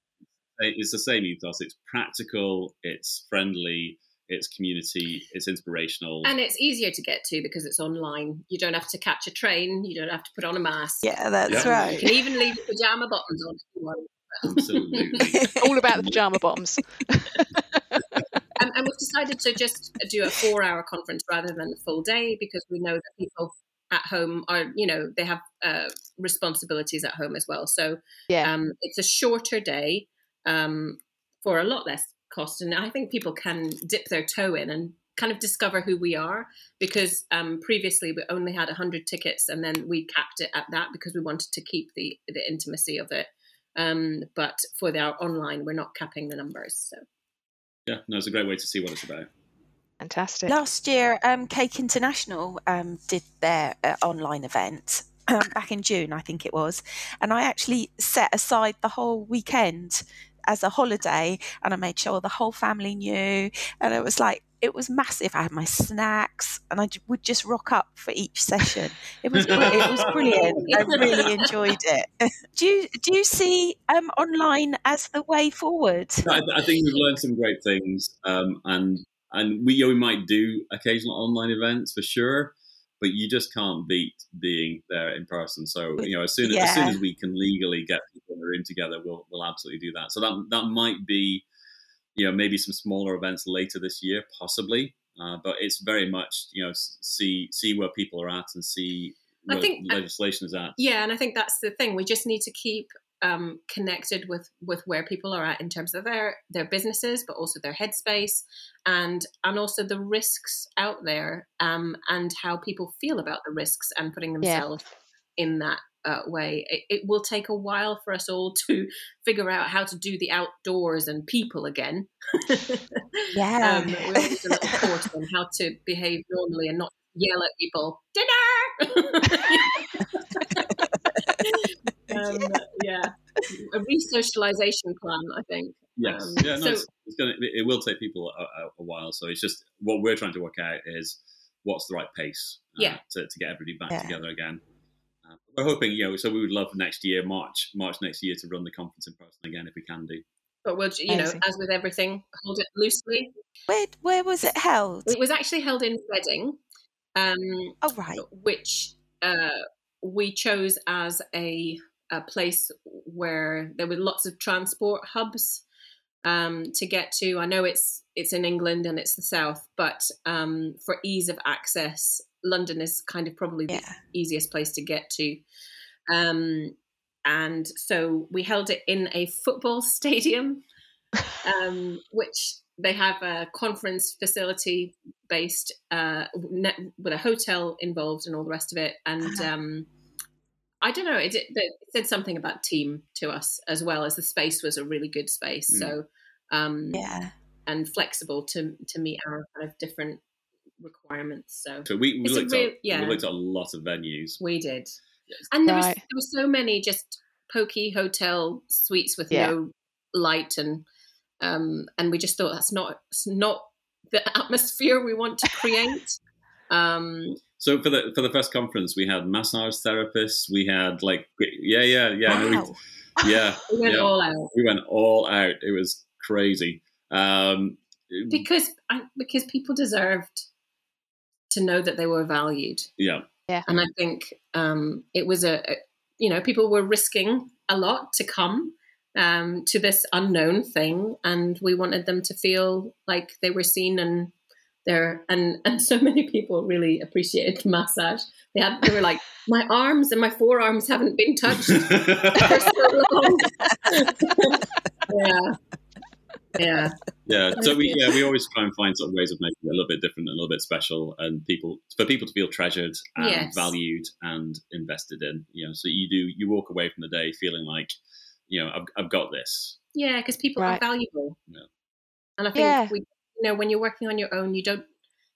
It's the same ethos. It's practical. It's friendly. It's community. It's inspirational. And it's easier to get to because it's online. You don't have to catch a train. You don't have to put on a mask. Yeah, that's Yeah. You can even leave your pajama bottoms on if you want. Absolutely. All about the pajama bottoms. And, and we've decided to just do a four-hour conference rather than a full day because we know that people at home are, you know, they have uh, responsibilities at home as well. So Yeah. um, it's a shorter day um, for a lot less cost, and I think people can dip their toe in and kind of discover who we are because um, previously we only had 100 tickets and then we capped it at that because we wanted to keep the the intimacy of it um, but for the, our online we're not capping the numbers so yeah, no, it's a great way to see what it's about. Fantastic. Last year, um, Cake International um, did their uh, online event um, back in June, I think it was, and I actually set aside the whole weekend as a holiday, and I made sure the whole family knew, and it was like it was massive. I had my snacks, and I would just rock up for each session. It was it was brilliant. I really enjoyed it. do you do you see um, online as the way forward? I, I think we've learned some great things, um, and and we, we might do occasional online events for sure, but you just can't beat being there in person. So you know, as soon as, as soon as we can legally get people in the room together, we'll we'll absolutely do that. So that that might be, you know, maybe some smaller events later this year, possibly. Uh, but it's very much you know see see where people are at and see I think- legislation is at. yeah and i think that's the thing we just need to keep um, connected with with where people are at in terms of their their businesses but also their headspace and and also the risks out there um, and how people feel about the risks and putting Yeah. themselves in that uh, way it, it will take a while for us all to figure out how to do the outdoors and people again Yeah. um, we all need a little course on how to behave normally and not yell at people dinner um, yeah a re-socialization plan i think Yes, Um, yeah, no, so- it's, it's gonna. It will take people a, a, a while. So it's just what we're trying to work out is what's the right pace, uh, Yeah. to, to get everybody back Yeah. together again. Uh, we're hoping, you know, so we would love next year, March, March next year, to run the conference in person again if we can do. but we'll you know as with everything hold it loosely Where where was it held? it was actually held in reading um, Oh right. which uh, we chose as a, a place where there were lots of transport hubs um, to get to. I know it's it's in England and it's the south, but um, for ease of access, London is kind of probably the easiest place to get to. Um, and so we held it in a football stadium, um, which they have a conference facility based uh, with a hotel involved and all the rest of it. And Uh-huh. I don't know, it, it, it said something about team to us as well as the space was a really good space. Mm. So um, Yeah. and flexible to to meet our kind of different requirements. So So we, we looked real- at yeah. we looked at a lot of venues. we did, and there was there were so many just pokey hotel suites with Yeah. no light and um, and we just thought that's not it's not the atmosphere we want to create. um, So for the for the first conference, we had massage therapists. We had like yeah, yeah, yeah, no, we- yeah. we went yeah. all out We went all out. It was crazy. Um, because because people deserved to know that they were valued. yeah, and I think um, it was a, a you know people were risking a lot to come um, to this unknown thing, and we wanted them to feel like they were seen and there and and so many people really appreciated massage. They had they were like my arms and my forearms haven't been touched for so long. yeah, yeah, Yeah, so we yeah we always try and find sort of ways of making it a little bit different, and a little bit special, and people for people to feel treasured and Yes. valued and invested in. You know, so you do you walk away from the day feeling like, you know, I've I've got this. yeah, because people Right. are valuable. Yeah. And I think Yeah. we, you know, when you're working on your own, you don't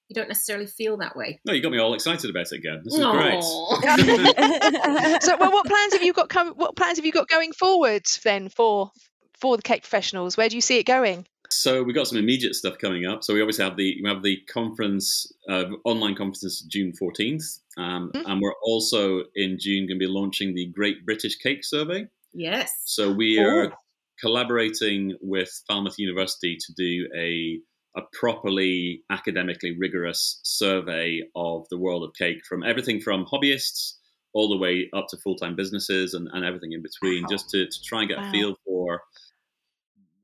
you don't necessarily feel that way. No, you got me all excited about it again. This is Aw. great. so, well, what plans have you got? Com- what plans have you got going forward then for for the cake professionals? Where do you see it going? So we got some immediate stuff coming up. So we obviously have the we have the conference, uh, online conference June fourteenth, um, Mhm. and we're also in June going to be launching the Great British Cake Survey. Yes. So we Oh. are collaborating with Falmouth University to do a a properly academically rigorous survey of the world of cake from everything from hobbyists all the way up to full time businesses and, and everything in between, Wow. just to, to try and get Wow. a feel for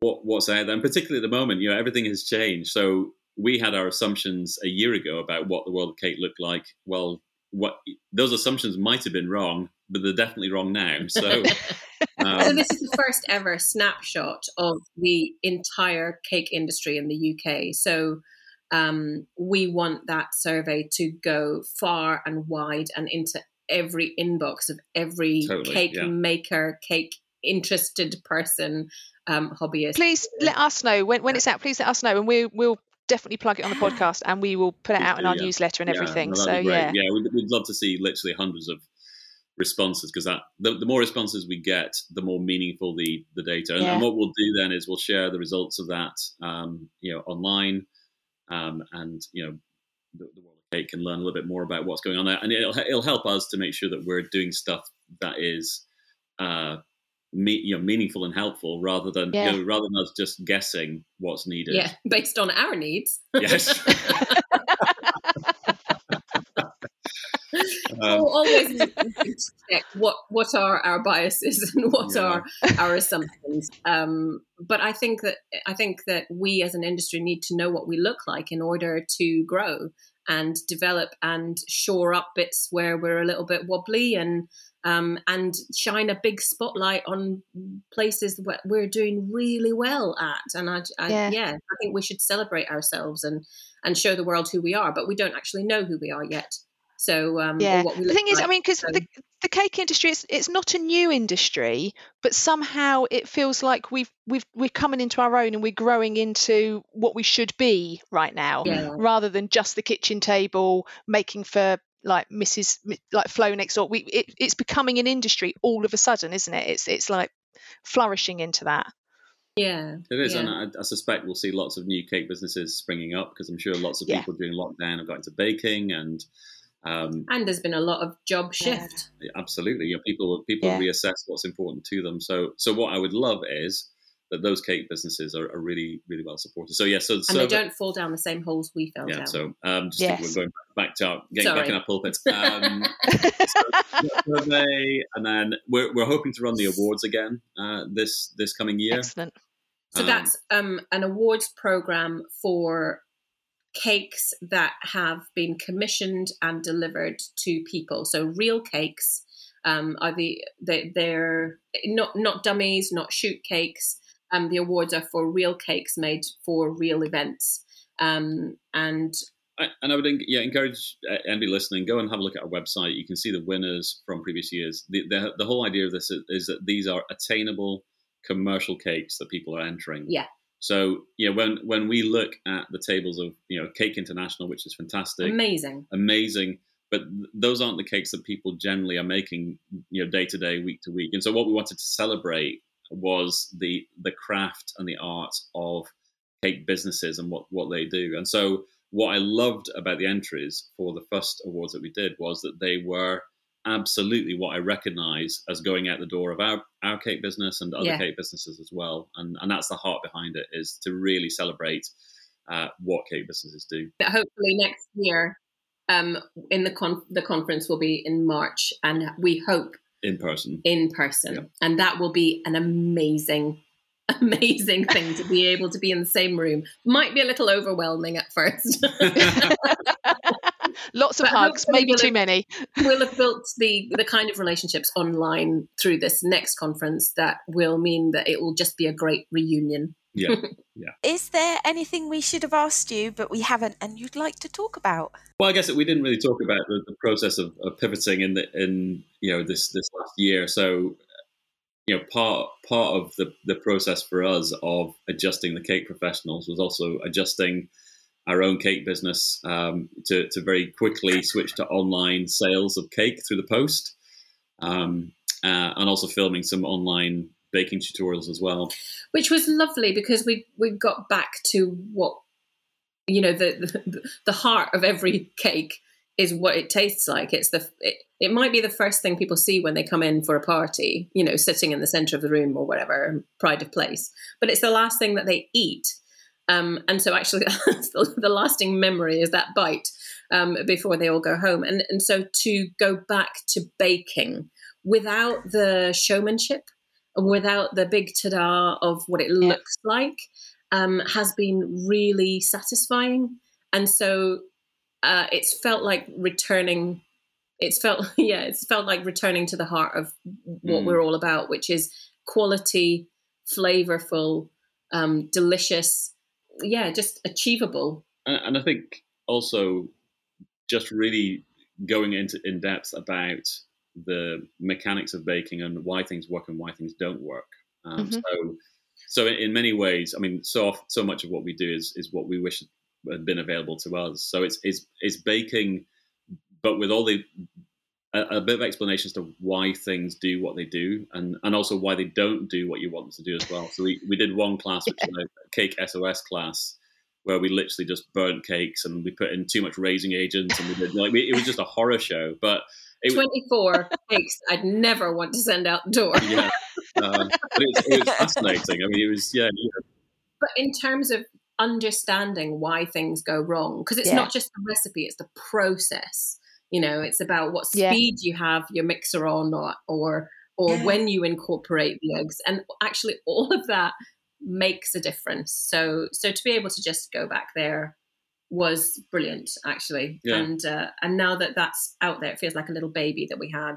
what what's out there. And particularly at the moment, you know, everything has changed. So we had our assumptions a year ago about what the world of cake looked like. Well, what those assumptions might have been wrong, but they're definitely wrong now. So so um, this is the first ever snapshot of the entire cake industry in the UK. So um, we want that survey to go far and wide and into every inbox of every Totally, cake yeah. maker, cake interested person, um, hobbyist. Please let us know when, when it's out. Please let us know, and we we'll definitely plug it on the podcast, and we will put it out in our Yeah. newsletter and Yeah, everything. no, so that'd be great. yeah, yeah, we'd, we'd love to see literally hundreds of responses because that the, the more responses we get, the more meaningful the the data. And, Yeah. and what we'll do then is we'll share the results of that, um, you know, online, um, and you know, the, the world of cake can learn a little bit more about what's going on there, and it'll it'll help us to make sure that we're doing stuff that is. Uh, me, you know, meaningful and helpful rather than Yeah. you know, rather than us just guessing what's needed. yeah, based on our needs. Yes. Um, Al- always check what what are our biases and what Yeah. are our assumptions. Um, but I think that I think that we as an industry need to know what we look like in order to grow and develop and shore up bits where we're a little bit wobbly and um, and shine a big spotlight on places that we're doing really well at. And I, I Yeah. yeah, I think we should celebrate ourselves and and show the world who we are. But we don't actually know who we are yet. So um, yeah. what we The look thing is, I mean, because so- the the cake industry it's it's not a new industry, but somehow it feels like we've we've we're coming into our own and we're growing into what we should be right now. Yeah. rather than just the kitchen table making for like Mrs. Like Flo next door. We it, it's becoming an industry all of a sudden, isn't it? It's it's like flourishing into that. Yeah, It is, Yeah. and I, I suspect we'll see lots of new cake businesses springing up because I'm sure lots of Yeah. people during lockdown have got into baking, and um, and there's been a lot of job Yeah. shift. absolutely, you know, people people Yeah. reassess what's important to them. So, so what I would love is that those cake businesses are, are really, really well supported. So, yeah, so And so they don't fall down the same holes we fell yeah, down. so um, just Yes. we're going back to our, getting back in our pulpit. Um, survey, and then we're, we're hoping to run the awards again uh, this this coming year. Excellent. So Um, that's um, an awards program for cakes that have been commissioned and delivered to people. So real cakes um, are the they, they're not not dummies, not shoot cakes. Um, the awards are for real cakes made for real events. Um, and I, and I would yeah encourage uh, anybody listening go and have a look at our website. You can see the winners from previous years. The the, the whole idea of this is, is that these are attainable commercial cakes that people are entering. Yeah. So yeah, when when we look at the tables of you know Cake International, which is fantastic, amazing. amazing, but th- those aren't the cakes that people generally are making you know day to day, week to week. And so what we wanted to celebrate was the the craft and the art of cake businesses and what what they do. And so what I loved about the entries for the first awards that we did was that they were absolutely what I recognize as going out the door of our, our cake business and other Yeah. cake businesses as well. And and that's the heart behind it is to really celebrate uh, what cake businesses do. But hopefully next year, um, in the con- the conference will be in March, and we hope In person. in person, Yeah. and that will be an amazing, amazing thing to be able to be in the same room. Might be a little overwhelming at first. Lots of But hugs, maybe we'll too have- many. we'll have built the the kind of relationships online through this next conference that will mean that it will just be a great reunion. yeah. Is there anything we should have asked you but we haven't and you'd like to talk about? Well, I guess we didn't really talk about the, the process of, of pivoting in the in you know this this last year. So you know part part of the the process for us of adjusting the cake professionals was also adjusting our own cake business um, to, to very quickly switch to online sales of cake through the post, um, uh, and also filming some online baking tutorials as well. Which was lovely because we we got back to what you know the the, the heart of every cake is what it tastes like. It's the it, it, might be the first thing people see when they come in for a party, you know, sitting in the center of the room or whatever, pride of place. But it's the last thing that they eat. Um, and so actually the, the, lasting memory is that bite um, before they all go home. And and so to go back to baking without the showmanship and without the big ta-da of what it yeah. looks like um, has been really satisfying. And so uh, it's felt like returning. It's felt yeah, it's felt like returning to the heart of what mm. we're all about, which is quality, flavorful, um, delicious, yeah, just achievable. And, and I think also just really going into in depth about the mechanics of baking and why things work and why things don't work. Um, mm-hmm. So, so in, many ways, I mean, so so much of what we do is is what we wish had been available to us. So it's it's it's baking, but with all the a, a, bit of explanation as to why things do what they do, and and also why they don't do what you want them to do as well. So we, we did one class, which was a cake SOS class, where we literally just burnt cakes and we put in too much raising agents and we did like we, it was just a horror show, but. It, 24 cakes I'd never want to send out the door. yeah. Uh, but it was, it was, fascinating. I mean, it was, yeah. But in terms of understanding why things go wrong because it's yeah. not just the recipe it's the process you know it's about what speed yeah. you have your mixer on or or or yeah. when you incorporate the eggs and actually all of that makes a difference. So so to be able to just go back there was brilliant actually. And uh, and now that that's out there it feels like a little baby that we had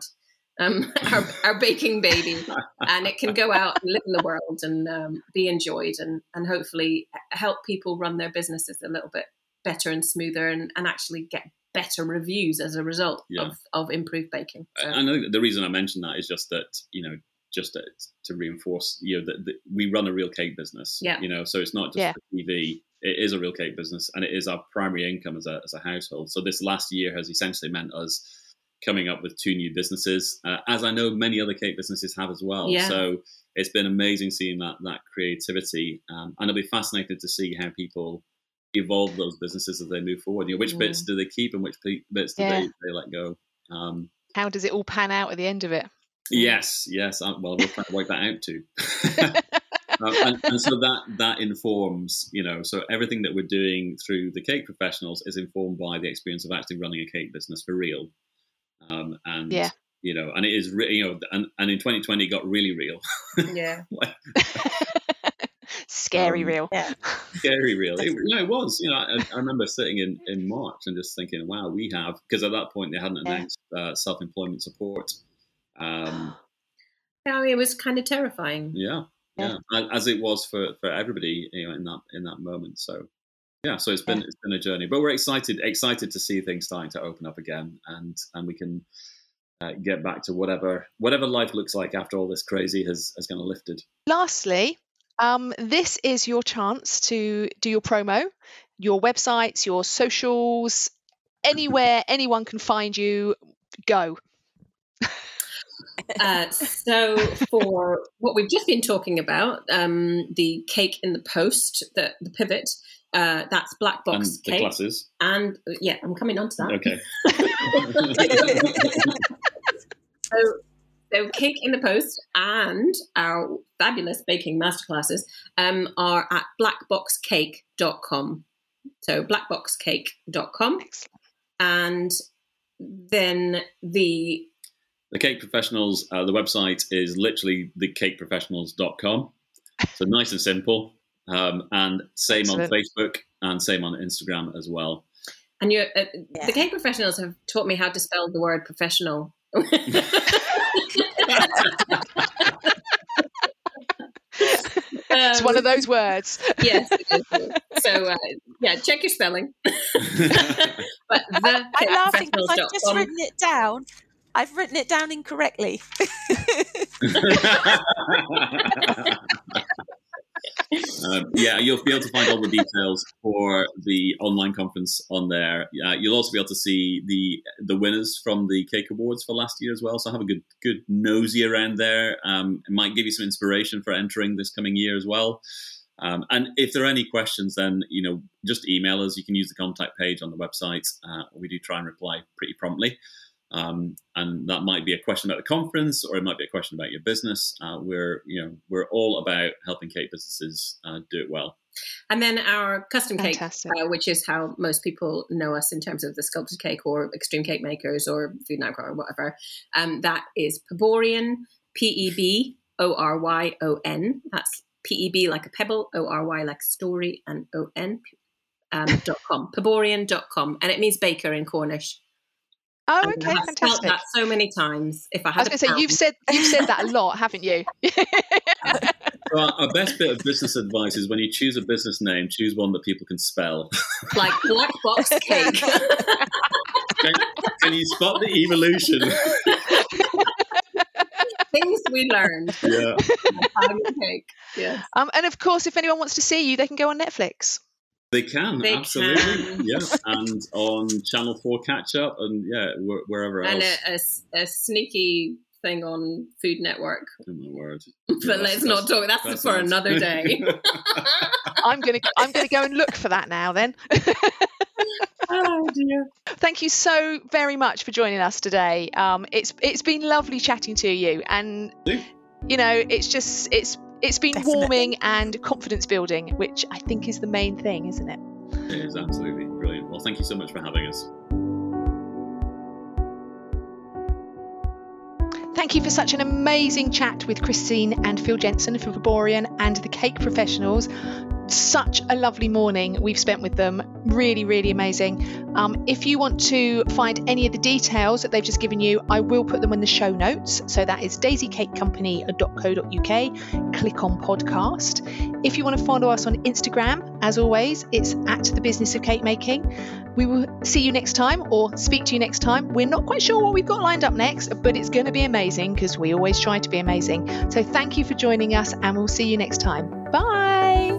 um, our, our baking baby, and it can go out and live in the world and um, be enjoyed, and and hopefully help people run their businesses a little bit better and smoother, and, and actually get better reviews as a result yeah. of, of improved baking. So. I know the reason I mentioned that is just that you know just to, to reinforce you know that, that, we run a real cake business. Yeah. You know, so it's not just yeah. TV. It is a real cake business, and it is our primary income as a as a household. So this last year has essentially meant us coming up with two new businesses, uh, as I know many other cake businesses have as well. Yeah. So it's been amazing seeing that that creativity, um, and it'll be fascinating to see how people evolve those businesses as they move forward. You know, which mm. bits do they keep and which bits do yeah. they, they let go? Um, how does it all pan out at the end of it? Yes, yes. Uh, well, we'll try to work that out too. Um, and, and, so that that informs, you know, so everything that we're doing through the cake professionals is informed by the experience of actually running a cake business for real. Um, and yeah. you know, and it is, re- you know, and, and in 2020 it got really real. Yeah. scary um, real. Yeah. Scary real. It, you know, it was. You know, I, I, remember sitting in, in March and just thinking, wow, we have, because at that point they hadn't announced yeah. uh, self employment support. Um, yeah, it was kind of terrifying. Yeah, yeah, yeah, as it was for, for everybody, you know, in that in that moment. So, yeah, so it's been yeah. it's been a journey, but we're excited excited to see things starting to open up again, and and we can uh, get back to whatever whatever life looks like after all this crazy has has kind of lifted. Lastly, um, this is your chance to do your promo, your websites, your socials, anywhere anyone can find you. Go. Uh, so for what we've just been talking about, um, the cake in the post, the, the pivot, uh, that's black box and cake. classes. And yeah, I'm coming on to that. Okay. so, so cake in the post and our fabulous baking masterclasses um, are at blackboxcake.com. So blackboxcake.com. Excellent. And then the the cake professionals uh, the website is literally thecakeprofessionals.com so nice and simple um, and same Excellent. on Facebook and same on Instagram as well. And you, uh, yeah. the cake professionals have taught me how to spell the word professional. it's one of those words. yes. So uh, yeah, check your spelling. but I, am laughing because I've just written it down. I've written it down incorrectly. Um, yeah, you'll be able to find all the details for the online conference on there. Uh, you'll also be able to see the the winners from the Cake Awards for last year as well. So have a good good nosy around there. Um, it might give you some inspiration for entering this coming year as well. Um, and if there are any questions, then you know just email us. You can use the contact page on the website. Uh, we do try and reply pretty promptly. Um, and that might be a question about the conference, or it might be a question about your business. Uh, we're, you know, we're all about helping cake businesses uh, do it well. And then our custom cake, uh, which is how most people know us in terms of the sculpted cake or extreme cake makers or food now or whatever. Um, that is Peboryon, P E B O R Y O N. That's P E B like a pebble, O R Y like story, and O N um, dot com. Peboryon.com. And it means baker in Cornish. Oh, okay, I've fantastic. that so many times. If I had, I was going to say you've said you've said that a lot, haven't you? well, our best bit of business advice is when you choose a business name, choose one that people can spell. Like black box cake. can, can you spot the evolution? Things we learned. Yeah. cake. Yeah. Um, and of course, if anyone wants to see you, they can go on Netflix. They can they absolutely, can. yeah, and on Channel Four catch up, and yeah, wherever else. And a, a, a sneaky thing on Food Network. Oh my word! but yeah, let's not talk. That's, that's for another day. I'm gonna I'm gonna go and look for that now. Then. oh dear. Thank you so very much for joining us today. Um, it's it's been lovely chatting to you, and you know, it's just it's it's been Definitely. warming and confidence building, which I think is the main thing, isn't it? It is absolutely brilliant. Well, thank you so much for having us. Thank you for such an amazing chat with Christine and Phil Jensen from Peboryon and the Cake Professionals such a lovely morning we've spent with them. Really, really amazing. Um, if you want to find any of the details that they've just given you, I will put them in the show notes. So that is daisycakecompany.co.uk. Click on podcast. If you want to follow us on Instagram, as always, it's at the business of cake making. We will see you next time or speak to you next time. We're not quite sure what we've got lined up next, but it's going to be amazing because we always try to be amazing. So thank you for joining us and we'll see you next time. Bye.